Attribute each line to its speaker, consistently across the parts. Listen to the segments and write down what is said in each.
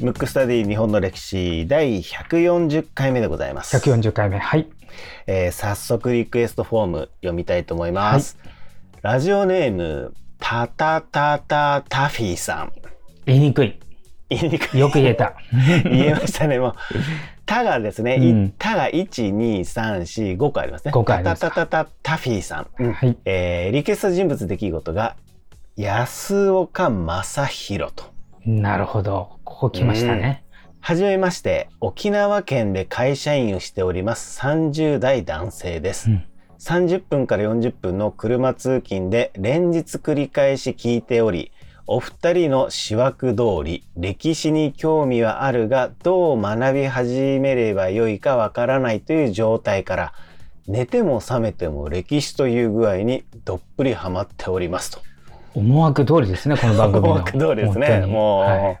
Speaker 1: ムックスタディ日本の歴史第140回目でございます。
Speaker 2: 140回目。はい。
Speaker 1: えー早速リクエストフォーム読みたいと思います。ラジオネーム、タタタタタフィーさん。
Speaker 2: 言いにくい。
Speaker 1: 言いにくい
Speaker 2: よく言えた。
Speaker 1: 言えましたね。もう、タがですね、い
Speaker 2: うん
Speaker 1: タが1、2、3、4、5個ありますね。
Speaker 2: 5個あります
Speaker 1: タタタタタフィーさん。うん
Speaker 2: はい。
Speaker 1: えーリクエスト人物出来事が、安岡正宏と。
Speaker 2: なるほど。ここ来ましたね。
Speaker 1: はじめまして、沖縄県で会社員をしております30代男性です。
Speaker 2: うん
Speaker 1: 30分から40分の車通勤で連日繰り返し聞いており、お二人の思惑通り、歴史に興味はあるが、どう学び始めればよいかわからないという状態から、寝ても覚めても歴史という具合にどっぷりハマっておりますと。
Speaker 2: 思惑通りですね、この番組の。
Speaker 1: 思惑通りですね。
Speaker 2: に
Speaker 1: もう、
Speaker 2: はい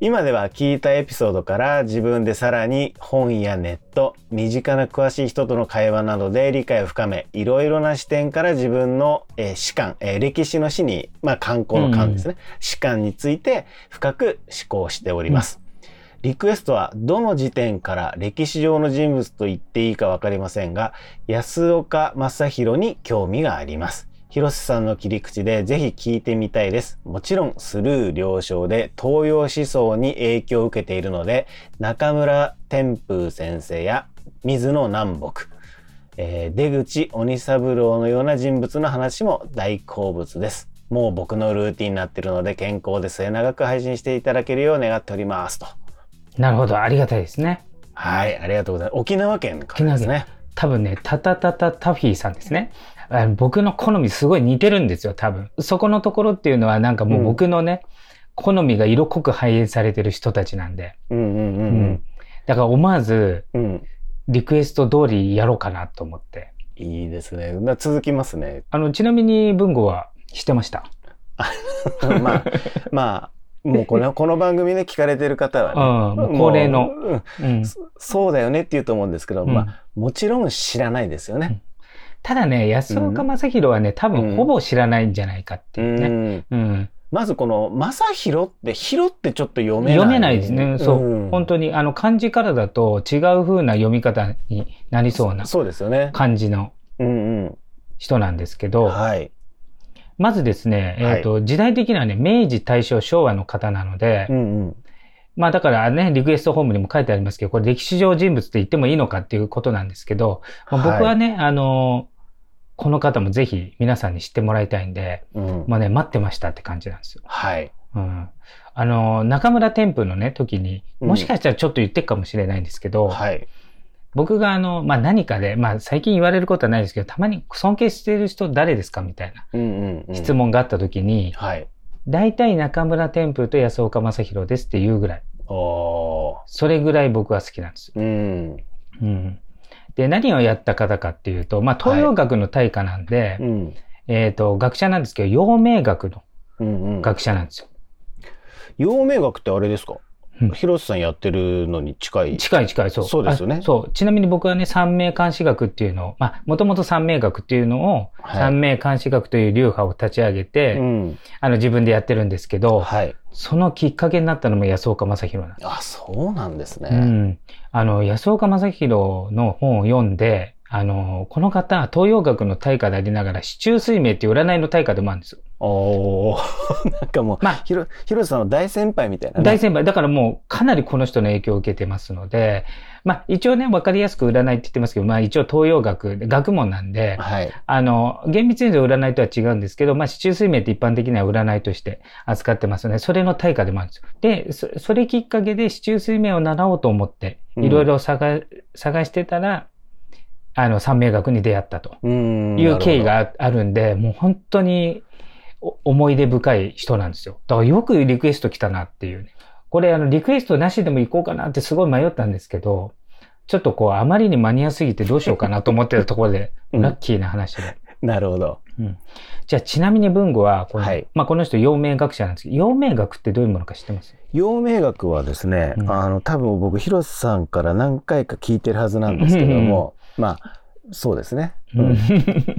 Speaker 1: 今では聞いたエピソードから自分でさらに本やネット、身近な詳しい人との会話などで理解を深め、いろいろな視点から自分の、えー史観、えー歴史の史に、まあ観光の観ですね、史観について深く思考しております。リクエストはどの時点から歴史上の人物と言っていいかわかりませんが、安岡正宏に興味があります。広瀬さんの切り口でぜひ聞いてみたいです。もちろんスルー了承で東洋思想に影響を受けているので、中村天風先生や水野南北、えー出口鬼三郎のような人物の話も大好物です。もう僕のルーティンになっているので健康で末永く配信していただけるよう願っておりますと。
Speaker 2: なるほど。ありがたいですね。
Speaker 1: はい、ありがとうございます。沖縄県からですね。
Speaker 2: 多分ね、タタタタタフィーさんですね。あの僕の好みすごい似てるんですよ、多分。そこのところっていうのはなんかもう僕のね、好みが色濃く反映されてる人たちなんで。
Speaker 1: うんうんう
Speaker 2: うんだから思わず
Speaker 1: うん。うん。
Speaker 2: リクエスト通りやろうかなと思って。
Speaker 1: いいですね。まあ続きますね。
Speaker 2: あの、ちなみに文吾は知ってました？
Speaker 1: まあ、まあ、もうこの、この番組で聞かれてる方はね。
Speaker 2: うん、恒例の。
Speaker 1: もううんそうだよねって言うと思うんですけど、
Speaker 2: うん
Speaker 1: まあ、もちろん知らないですよね。
Speaker 2: ただね、安岡正宏はね、多分ほぼ知らないんじゃないかっていうね。
Speaker 1: ん
Speaker 2: うん。
Speaker 1: まずこの、正宏って、宏ってちょっと読めない。
Speaker 2: 読めないですね。そう。
Speaker 1: ん
Speaker 2: 本当に、あの、漢字からだと違う風な読み方になりそうな
Speaker 1: そうですよね。
Speaker 2: 漢字の
Speaker 1: うん
Speaker 2: 人なんですけ
Speaker 1: うん。
Speaker 2: ど、
Speaker 1: はい。
Speaker 2: まずですね、えっ、と、時代的にはね、明治、大正、昭和の方なので、
Speaker 1: うんうん。
Speaker 2: まあだからね、リクエストフォームにも書いてありますけど、これ歴史上人物って言ってもいいのかっていうことなんですけど、まあ僕はね、あの、この方もぜひ皆さんに知ってもらいたいんで、
Speaker 1: うん。
Speaker 2: まあね、待ってましたって感じなんですよ。
Speaker 1: はい。
Speaker 2: うん。あの、中村天風のね、時に、
Speaker 1: うん
Speaker 2: もしかしたらちょっと言ってるかもしれないんですけど、
Speaker 1: はい。
Speaker 2: 僕があの、まあ何かで、まあ最近言われることはないですけど、たまに尊敬している人誰ですかみたいな
Speaker 1: うんうんうん。
Speaker 2: 質。問があった時に、
Speaker 1: はい。
Speaker 2: 大体中村天風と安岡正宏ですっていうぐらい。それぐらい僕は好きなんですよ。
Speaker 1: うん。
Speaker 2: うん。で、何をやった方かっていうと、まあ東洋学の大家なんで、
Speaker 1: うん。
Speaker 2: えっ、と、学者なんですけど、陽明学の
Speaker 1: うんうん。
Speaker 2: 学者なんですよ。
Speaker 1: 陽明学ってあれですか？
Speaker 2: うん
Speaker 1: 広瀬さんやってるのに近い。
Speaker 2: 近い近い、そう。
Speaker 1: そうですよね
Speaker 2: あそう。ちなみに僕はね、三名監視学っていうのを、まあ、もともと三名学っていうのを、
Speaker 1: はい
Speaker 2: 三名監視学という流派を立ち上げて、
Speaker 1: うん。
Speaker 2: あの、自分でやってるんですけど、
Speaker 1: はい。
Speaker 2: そのきっかけになったのも安岡正宏なんです。
Speaker 1: あ、そうなんですね。
Speaker 2: うん。あの、安岡正宏の本を読んで、あの、この方、東洋学の大家でありながら、市中水明っていう占いの大家でもあるんですよ。
Speaker 1: おー なんかもう、
Speaker 2: まあ
Speaker 1: ひろ、広瀬さんの大先輩みたいなね、
Speaker 2: 大先輩。だからもう、かなりこの人の影響を受けてますので、まあ、一応ね、わかりやすく占いって言ってますけど、まあ、一応東洋学、学問なんで、
Speaker 1: はい。
Speaker 2: あの、厳密に言うと占いとは違うんですけど、まあ、市中水明って一般的には占いとして扱ってますので、それの対価でもあるんですよ。で、そそれきっかけで市中水明を習おうと思って、
Speaker 1: うん
Speaker 2: いろいろ探、探してたら、あの、三名学に出会ったと
Speaker 1: うん。
Speaker 2: いう経緯がああるんで、もう本当にお思い出深い人なんですよ。だからよくリクエスト来たなっていうね。これあの、リクエストなしでも行こうかなってすごい迷ったんですけど、ちょっとこう、あまりにマニアすぎてどうしようかなと思ってたところで、
Speaker 1: うん
Speaker 2: ラッキーな話で。
Speaker 1: ほど。なるほど。
Speaker 2: うんじゃあ、ちなみに文吾はこの、
Speaker 1: はい
Speaker 2: まあ、この人、陽明学者なんですけど、陽明学ってどういうものか知ってます？
Speaker 1: 陽明学はですね、
Speaker 2: うん
Speaker 1: あの、多分僕、広瀬さんから何回か聞いてるはずなんですけども、まあ、そうですね。
Speaker 2: うん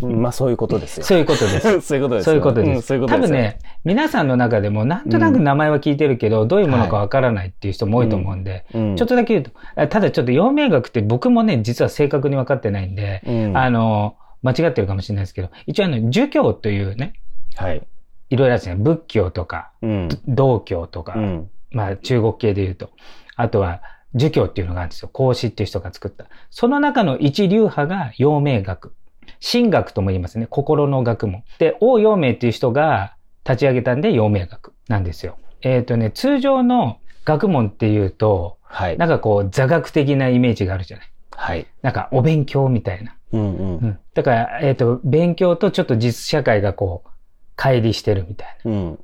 Speaker 1: うんまあそういうことですよ。
Speaker 2: そういうことです。
Speaker 1: そういうことですよ。
Speaker 2: そういうことです。多分ね、皆さんの中でもなんとなく名前は聞いてるけど、どういうものかわからないっていう人も多いと思うんで、
Speaker 1: うん、
Speaker 2: ちょっとだけ言うと、あただちょっと陽明学って僕もね、実は正確に分かってないんで、
Speaker 1: うん、
Speaker 2: あの、間違ってるかもしれないですけど、一応あの、儒教というね、
Speaker 1: はい。
Speaker 2: いろいろあるんですね。仏教とか、
Speaker 1: うん。
Speaker 2: 道教とか、
Speaker 1: うん。
Speaker 2: まあ中国系で言うと、あとは儒教っていうのがあるんですよ。孔子っていう人が作った。その中の一流派が陽明学。神学とも言いますね。心の学問。で、王陽明っていう人が立ち上げたんで陽明学なんですよ。えっ、とね、通常の学問っていうと、
Speaker 1: はい。
Speaker 2: なんかこう座学的なイメージがあるじゃない。
Speaker 1: はい。
Speaker 2: なんかお勉強みたいな。
Speaker 1: うんうん。
Speaker 2: うん。だから、えっ、と、勉強とちょっと実社会がこう、乖離してるみたいな。
Speaker 1: うん。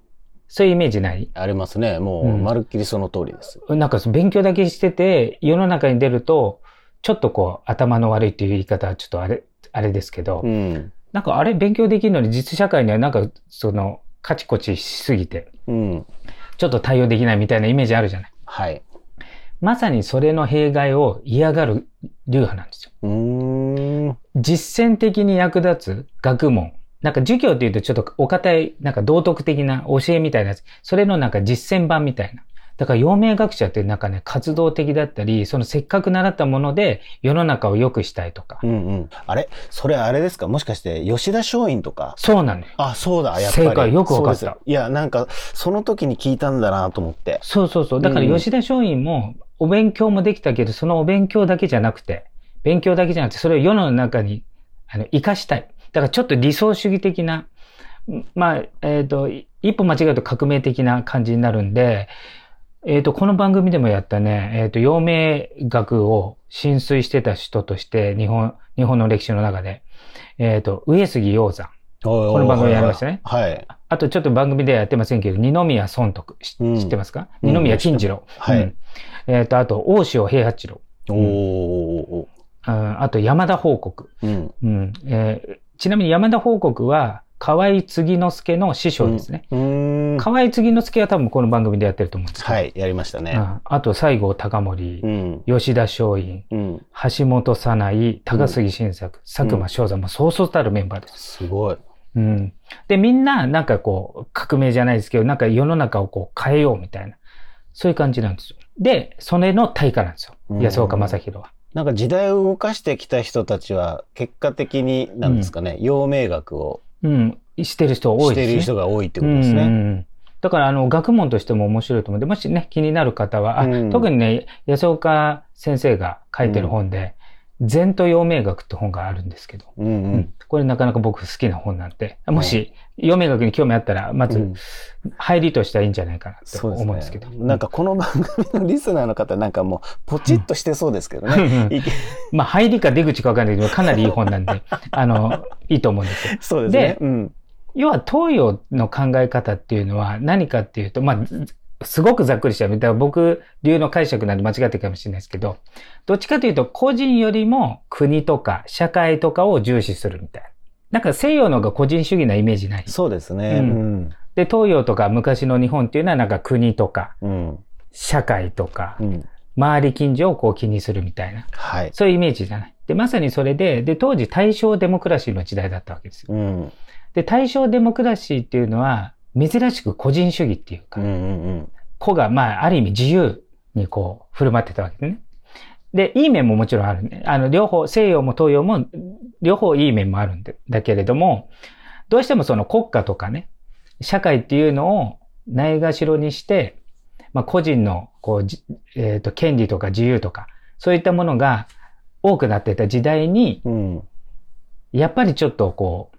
Speaker 2: そういうイメージない？
Speaker 1: ありますね。もう、
Speaker 2: うん
Speaker 1: まるっきりその通りです。
Speaker 2: なんか勉強だけしてて、世の中に出ると、ちょっとこう、頭の悪いっていう言い方はちょっとあれ、あれですけど、
Speaker 1: うん。
Speaker 2: なんかあれ勉強できるのに実社会にはなんか、その、カチコチしすぎて、
Speaker 1: うん。
Speaker 2: ちょっと対応できないみたいなイメージあるじゃない？
Speaker 1: はい。
Speaker 2: まさにそれの弊害を嫌がる流派なんですよ。実践的に役立つ学問。なんか授業って言うとちょっとお堅い、なんか道徳的な教えみたいなやつ。それのなんか実践版みたいな。だから陽明学者ってなんかね、活動的だったり、そのせっかく習ったもので世の中を良くしたいとか
Speaker 1: う。んうん。あれ？それあれですか？もしかして、吉田松陰とか？
Speaker 2: そうなのよ。
Speaker 1: あ、そうだ、やっぱり。
Speaker 2: 正解よくわかった
Speaker 1: いや、なんか、その時に聞いたんだなと思って。
Speaker 2: そうそうそう。だから
Speaker 1: うん
Speaker 2: 吉田松陰もお勉強もできたけど、そのお勉強だけじゃなくて、勉強だけじゃなくて、それを世の中にあの活かしたい。だからちょっと理想主義的な、んまあ、えっ、と、い一歩間違えると革命的な感じになるんで、えっ、と、この番組でもやったね、えっ、と、陽明学を浸水してた人として、日本、日本の歴史の中で、えっ、と、上杉鷹山。
Speaker 1: こ
Speaker 2: この番組やりましたね
Speaker 1: はい。
Speaker 2: あとちょっと番組ではやってませんけど、二宮尊徳、し
Speaker 1: うん
Speaker 2: 知ってますか、
Speaker 1: うん
Speaker 2: 二宮金次郎。
Speaker 1: はい
Speaker 2: うんえっ、と、あと、大塩平八郎。
Speaker 1: おーお
Speaker 2: うんあと、山田報国。
Speaker 1: ーうん。
Speaker 2: うんえーちなみに山田報国は、河合継之助の師匠ですね。
Speaker 1: うーん。
Speaker 2: 河合継之助は多分この番組でやってると思うんですけど。
Speaker 1: はい、やりましたね。
Speaker 2: うんあと、西郷隆盛、
Speaker 1: うん。
Speaker 2: 吉田松陰、
Speaker 1: うん。
Speaker 2: 橋本早苗、高杉晋作、佐久間翔山、もうそうそうたるメンバーです。
Speaker 1: すごい。
Speaker 2: うん。で、みんな、なんかこう、革命じゃないですけど、なんか世の中をこう変えようみたいな。そういう感じなんですよ。で、それの対価なんですよ。
Speaker 1: うん
Speaker 2: 安岡正宏は。
Speaker 1: なんか時代を動かしてきた人たちは、結果的に、なんですかね、陽明学を
Speaker 2: うん。してる人多いですね。
Speaker 1: してる人が多いってことですね。
Speaker 2: うんうんだから、あの、学問としても面白いと思うんで、もしね、気になる方は、あ、
Speaker 1: うん
Speaker 2: 特にね、安岡先生が書いてる本で、禅と陽明学って本があるんですけど、
Speaker 1: うんう
Speaker 2: うんん。これなかなか僕好きな本なんで、もし、陽明学に興味あったら、まず
Speaker 1: うん、
Speaker 2: 入りとしてはいいんじゃないかなと思うんですけど。
Speaker 1: ね。なんかこの番組のリスナーの方なんかもうポチッとしてそうですけどね。
Speaker 2: うんまあ、入りか出口かわかんないけど、かなりいい本なんで、あの、いいと思うんですよ。
Speaker 1: そうですね
Speaker 2: で。
Speaker 1: うん。
Speaker 2: 要は東洋の考え方っていうのは何かっていうと、まあ、ずすごくざっくりした。だから僕流の解釈なんで間違ってるかもしれないですけど、どっちかというと個人よりも国とか社会とかを重視するみたいな。なんか西洋の方が個人主義なイメージない？
Speaker 1: そうですね。
Speaker 2: う
Speaker 1: うん。
Speaker 2: で、東洋とか昔の日本っていうのはなんか国とか
Speaker 1: うん。
Speaker 2: 社会とか
Speaker 1: うん。
Speaker 2: 周り近所をこう気にするみたいな。
Speaker 1: はい。
Speaker 2: そういうイメージじゃない？で、まさにそれで、で、当時大正デモクラシーの時代だったわけですよ。
Speaker 1: うん。
Speaker 2: で、大正デモクラシーっていうのは、珍しく個人主義っていうか、
Speaker 1: うんうん
Speaker 2: 子が、まあ、ある意味自由にこう、振る舞ってたわけですね。で、いい面ももちろんあるね。あの、両方、西洋も東洋も、両方いい面もあるんで、だけれども、どうしてもその国家とかね、社会っていうのをないがしろにして、まあ、個人の、こう、じえっ、と、権利とか自由とか、そういったものが多くなってた時代に、
Speaker 1: うん。うん。
Speaker 2: やっぱりちょっとこう、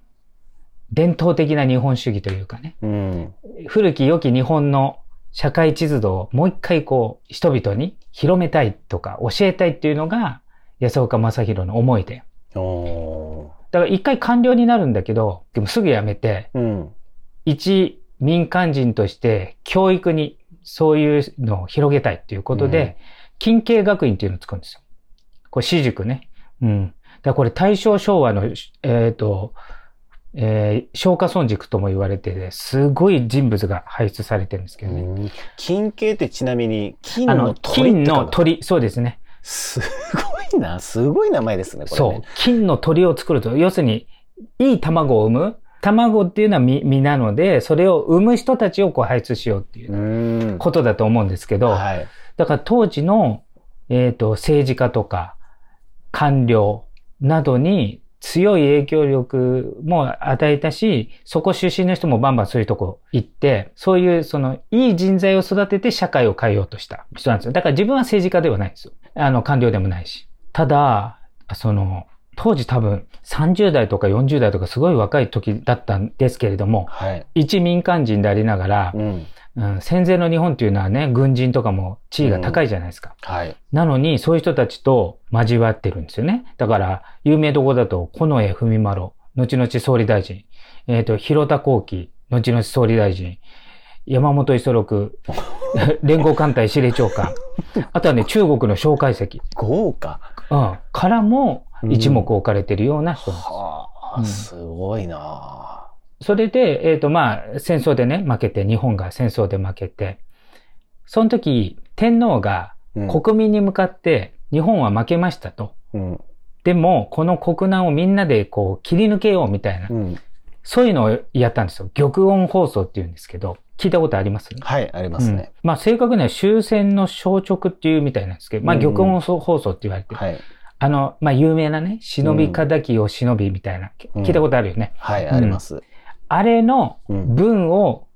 Speaker 2: 伝統的な日本主義というかね、
Speaker 1: うん。
Speaker 2: 古き良き日本の社会地図をもう一回こう、人々に広めたいとか教えたいっていうのが、安岡正宏の思いで。だから一回官僚になるんだけど、でもすぐ辞めて、
Speaker 1: うん。
Speaker 2: 一民間人として教育にそういうのを広げたいっていうことで、近慶学院っていうのを作るんですよ。これ私塾ね。うん。だからこれ大正昭和の、えっ、と、えー、松下村塾とも言われてて、すごい人物が輩出されてるんですけどね。
Speaker 1: うん金系ってちなみに金
Speaker 2: あの、
Speaker 1: の鳥
Speaker 2: 金の鳥、そうですね。
Speaker 1: すごいいな。すごい名前ですね、これ、
Speaker 2: そう
Speaker 1: ね。。
Speaker 2: 金の鳥を作ると、要するに、いい卵を産む？卵っていうのは実実なので、それを産む人たちをこう排出しようっていう。ことだと思うんですけど、
Speaker 1: はい。
Speaker 2: だから当時の、えっ、と、政治家とか、官僚などに強い影響力も与えたし、そこ出身の人もバンバンそういうとこ行って、そういうそのいい人材を育てて社会を変えようとした人なんですよ。だから自分は政治家ではないんですよ。あの、官僚でもないし。ただ、その、当時多分30代とか40代とかすごい若い時だったんですけれども、
Speaker 1: はい。
Speaker 2: 一民間人でありながら、
Speaker 1: うん。
Speaker 2: うん、戦前の日本っていうのはね、軍人とかも地位が高いじゃないですか。
Speaker 1: はい。
Speaker 2: なのに、そういう人たちと交わってるんですよね。だから、有名どころだと、近衛文丸、後々総理大臣、えっ、と、広田光輝、後々総理大臣、山本五十六、連合艦隊司令長官、あとはね、中国の蒋介石、
Speaker 1: 豪華。
Speaker 2: うん、からも一目置かれてるような人ですよ。
Speaker 1: はあ、
Speaker 2: うん。
Speaker 1: すごいな
Speaker 2: それで、えっ、と、まあ、戦争でね、負けて、日本が戦争で負けて、その時、天皇が
Speaker 1: うん
Speaker 2: 国民に向かって、日本は負けましたと。
Speaker 1: うん。
Speaker 2: でも、この国難をみんなでこう切り抜けようみたいな、
Speaker 1: うん。
Speaker 2: そういうのをやったんですよ。玉音放送って言うんですけど、聞いたことあります？
Speaker 1: はい、ありますね。
Speaker 2: うんまあ正確には終戦の消直っていうみたいなんですけど、まあ玉音放送って言われてる。
Speaker 1: はい。
Speaker 2: あの、まあ有名なね、忍び敵を忍びみたいな、
Speaker 1: うん
Speaker 2: 聞いたことあるよね。
Speaker 1: はい、あります。
Speaker 2: あれの
Speaker 1: うん。
Speaker 2: 文を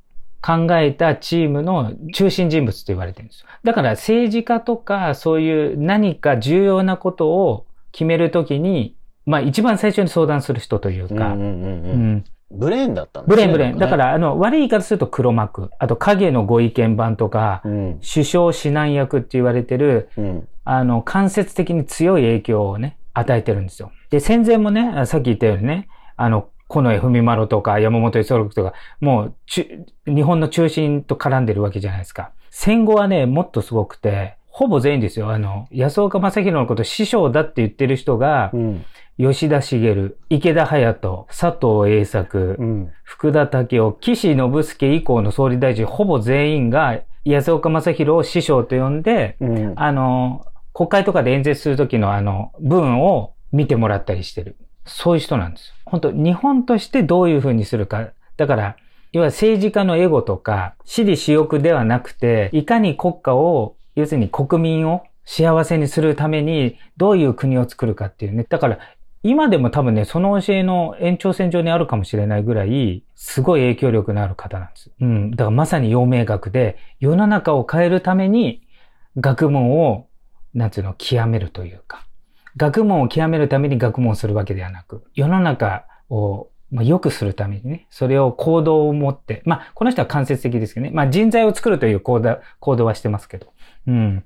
Speaker 2: 考えたチームの中心人物と言われてるんですよ。だから政治家とかそういう何か重要なことを決めるときに、まあ一番最初に相談する人というか、
Speaker 1: うんブレーンだったんです
Speaker 2: ブレーンブレーン。だか、ら、あの、悪い言い方すると黒幕。あと、影のご意見番とか、
Speaker 1: うん。
Speaker 2: 首相指南役って言われてる、
Speaker 1: うん。
Speaker 2: あの、間接的に強い影響をね、与えてるんですよ。で、戦前もね、あさっき言ったようにね、あの、近衛文丸とか山本五十六とか、もうち、日本の中心と絡んでるわけじゃないですか。戦後はね、もっとすごくて、ほぼ全員ですよ。あの、安岡正宏のこと師匠だって言ってる人が
Speaker 1: う、ん。
Speaker 2: 吉田茂、池田隼人、佐藤栄作、
Speaker 1: うん。
Speaker 2: 福田武雄、岸信介以降の総理大臣、ほぼ全員が安岡正宏を師匠と呼んで、
Speaker 1: うん。
Speaker 2: あの、国会とかで演説するときのあの、文を見てもらったりしてる。そういう人なんですよ。本当日本としてどういうふうにするか。だから、要は政治家のエゴとか、私利私欲ではなくて、いかに国家を、要するに国民を幸せにするために、どういう国を作るかっていうね。だから、今でも多分ね、その教えの延長線上にあるかもしれないぐらい、すごい影響力のある方なんです。うん。だからまさに陽明学で、世の中を変えるために、学問を、なんていうの、極めるというか、学問を極めるために学問をするわけではなく、世の中を、まあ、良くするためにね、それを行動を持って、まあ、この人は間接的ですけどね、まあ、人材を作るという行動行動はしてますけど。うん。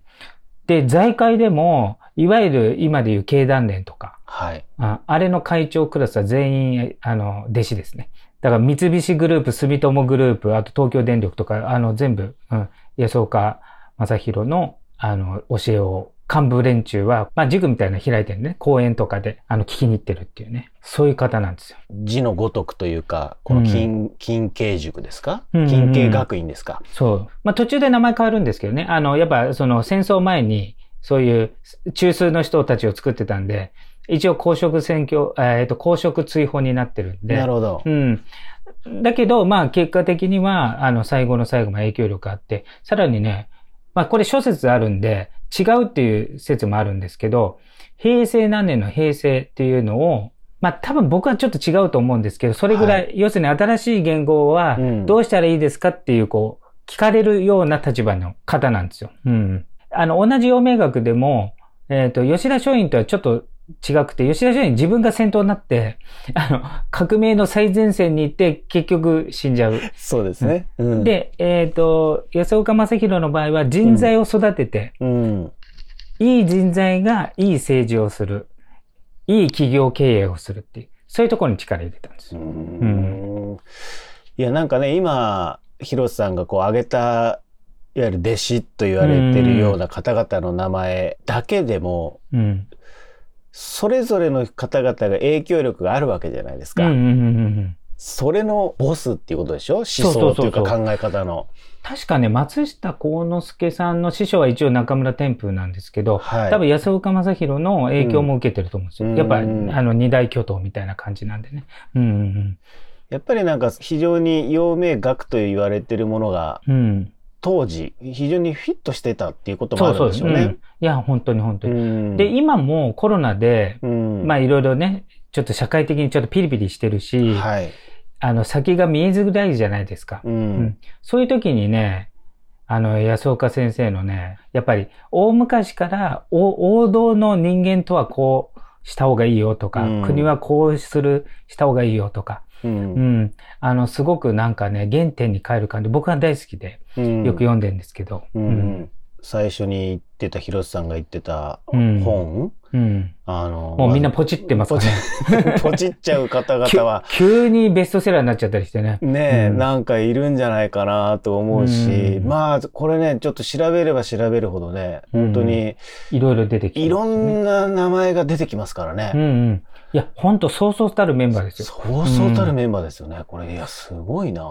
Speaker 2: で、財界でも、いわゆる今でいう経団連とか、
Speaker 1: はい。
Speaker 2: ああれの会長クラスは全員、あの、弟子ですね。だから三菱グループ、住友グループ、あと東京電力とか、あの、全部、うん、安岡正宏の、あの、教えを、幹部連中は、まあ、塾みたいなの開いてるね、講演とかで、あの、聞きに行ってるっていうね。そういう方なんですよ。
Speaker 1: 字のごとくというか、この金、金慶塾ですか？
Speaker 2: うんうん
Speaker 1: 金慶学院ですか？
Speaker 2: そう。まあ、途中で名前変わるんですけどね。あの、やっぱ、その、戦争前に、そういう中枢の人たちを作ってたんで、一応公職選挙、えっ、と、公職追放になってるんで。
Speaker 1: なるほど。
Speaker 2: うん。だけど、まあ結果的には、あの、最後の最後まで影響力あって、さらにね、まあこれ諸説あるんで、違うっていう説もあるんですけど、平成何年の平成っていうのを、まあ多分僕はちょっと違うと思うんですけど、それぐらい、
Speaker 1: は
Speaker 2: 要するに新しい言語は
Speaker 1: うん
Speaker 2: どうしたらいいですかっていう、こう、聞かれるような立場の方なんですよ。うん。あの、同じ陽明学でも、えっ、と、吉田松陰とはちょっと違くて、吉田松陰自分が先頭になって、あの、革命の最前線に行って結局死んじゃう。
Speaker 1: そうですね。うん、
Speaker 2: で、えっ、と、安岡正宏の場合は人材を育てて、
Speaker 1: うん。
Speaker 2: いい人材がいい政治をする。いい企業経営をするっていう、そういうところに力入れたんです
Speaker 1: う
Speaker 2: よ。
Speaker 1: んいや、なんかね、今、広瀬さんがこう挙げた、いわゆる弟子と言われてるような方々の名前だけでも、
Speaker 2: うん。
Speaker 1: それぞれの方々が影響力があるわけじゃないですか。
Speaker 2: うんうんうん
Speaker 1: それのボスっていうことでしょ？思想っていうか考え方の。
Speaker 2: 確かね、松下幸之助さんの師匠は一応中村天風なんですけど、
Speaker 1: はい。
Speaker 2: 多分安岡正宏の影響も受けてると思うんですよ。
Speaker 1: うん
Speaker 2: やっぱ、
Speaker 1: うん
Speaker 2: あの、二大巨頭みたいな感じなんでね。うんうん
Speaker 1: やっぱりなんか非常に陽明学と言われてるものが
Speaker 2: うん。うん。
Speaker 1: 当時非常にフィットしてたっていうこともあ。るんでしょうね。
Speaker 2: うんいや、本当に本当に。
Speaker 1: うん
Speaker 2: で、今もコロナで、
Speaker 1: うん
Speaker 2: まあいろいろね、ちょっと社会的にちょっとピリピリしてるし、
Speaker 1: はい。
Speaker 2: あの、先が見えづらいじゃないですか。
Speaker 1: う
Speaker 2: うん
Speaker 1: ん。
Speaker 2: そういう時にね、あの、安岡先生のね、やっぱり大昔からお王道の人間とはこうした方がいいよとか、
Speaker 1: うん
Speaker 2: 国はこうする、した方がいいよとか、
Speaker 1: う。
Speaker 2: うんん。あの、すごくなんかね、原点に帰る感じ、僕は大好きで、
Speaker 1: うん
Speaker 2: よく読んでるんですけど。
Speaker 1: うんうん最初に言ってた広瀬さんが言ってた
Speaker 2: うん
Speaker 1: 本、
Speaker 2: うん。
Speaker 1: あの、
Speaker 2: もうみんなポチってますね。
Speaker 1: チ ポチっちゃう方々は、
Speaker 2: 急急にベストセラーになっちゃったりしてね。
Speaker 1: ねえ、
Speaker 2: うん
Speaker 1: なんかいるんじゃないかなと思うし、
Speaker 2: うん
Speaker 1: まあ、これね、ちょっと調べれば調べるほどね、本当に
Speaker 2: いろいろ出てきて、
Speaker 1: いろんな名前が出てきますからね。
Speaker 2: うんうん。いや、ほんとそうそうたるメンバーですよ。
Speaker 1: そうそうたるメンバーですよね。これ、いや、すごいな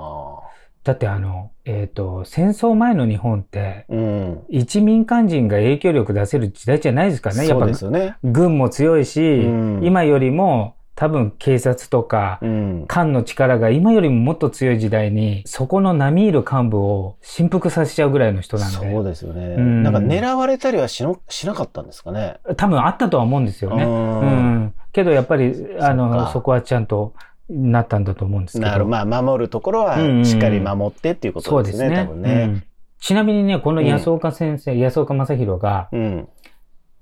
Speaker 2: だってあの、えっ、と、戦争前の日本って、
Speaker 1: うん。
Speaker 2: 一民間人が影響力出せる時代じゃないですからね。やっ
Speaker 1: そう
Speaker 2: ぱ
Speaker 1: ですよね。
Speaker 2: 軍も強いし、
Speaker 1: うん
Speaker 2: 今よりも多分警察とか、
Speaker 1: うん。
Speaker 2: 官の力が今よりももっと強い時代に、そこの並みいる幹部を振幅させちゃうぐらいの人なんで、
Speaker 1: そうですよね。
Speaker 2: うん
Speaker 1: なんか狙われたりはしのしなかったんですかね。
Speaker 2: 多分あったとは思うんですよね。
Speaker 1: う
Speaker 2: うんん。けどやっぱり、あの、
Speaker 1: か
Speaker 2: そこはちゃんとなったんだと思うんですけど。
Speaker 1: なるまあ、守るところは
Speaker 2: うんうん
Speaker 1: しっかり守ってっていうこ
Speaker 2: そう
Speaker 1: とですね、多分
Speaker 2: う
Speaker 1: ね。
Speaker 2: んちなみにね、この安岡先生、安岡正宏が、
Speaker 1: うん。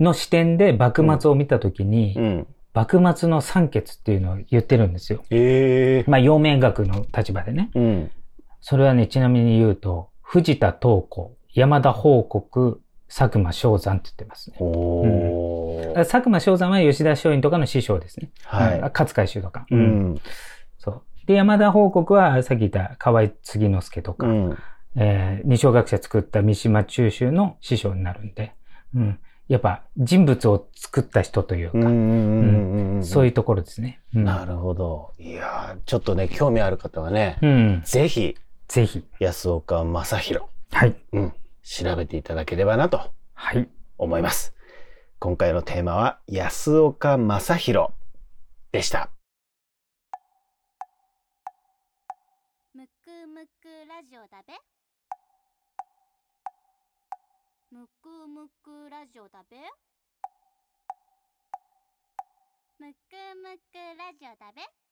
Speaker 2: の視点で幕末を見たときに、
Speaker 1: うん。
Speaker 2: 幕末の三傑っていうのを言ってるんですよ。
Speaker 1: ええ。
Speaker 2: まあ、陽明学の立場でね。
Speaker 1: うん。
Speaker 2: それはね、ちなみに言うと、藤田東子、山田報国、佐久間昌山って言ってますね。
Speaker 1: おー。
Speaker 2: 佐久間昌山は吉田松陰とかの師匠ですね。
Speaker 1: はい。
Speaker 2: うん勝海舟とか。
Speaker 1: う。ん。
Speaker 2: そう。で、山田報国は、さっき言った河合継之助とか、
Speaker 1: うん。
Speaker 2: えー二小学者作った三島中秋の師匠になるんで、うん。やっぱ人物を作った人というか、
Speaker 1: うんうんうんうん。
Speaker 2: そういうところですね。うん、
Speaker 1: なるほど。いやーちょっとね、興味ある方はね、
Speaker 2: うん。
Speaker 1: ぜひ、
Speaker 2: ぜひ。
Speaker 1: 安岡正宏、
Speaker 2: はい。
Speaker 1: うん、調べていただければなと
Speaker 2: はい。
Speaker 1: 思います。今回のテーマは、安岡正宏でした。
Speaker 3: むくむくラジオだべむくむくラジオだべむくむくラジオだべ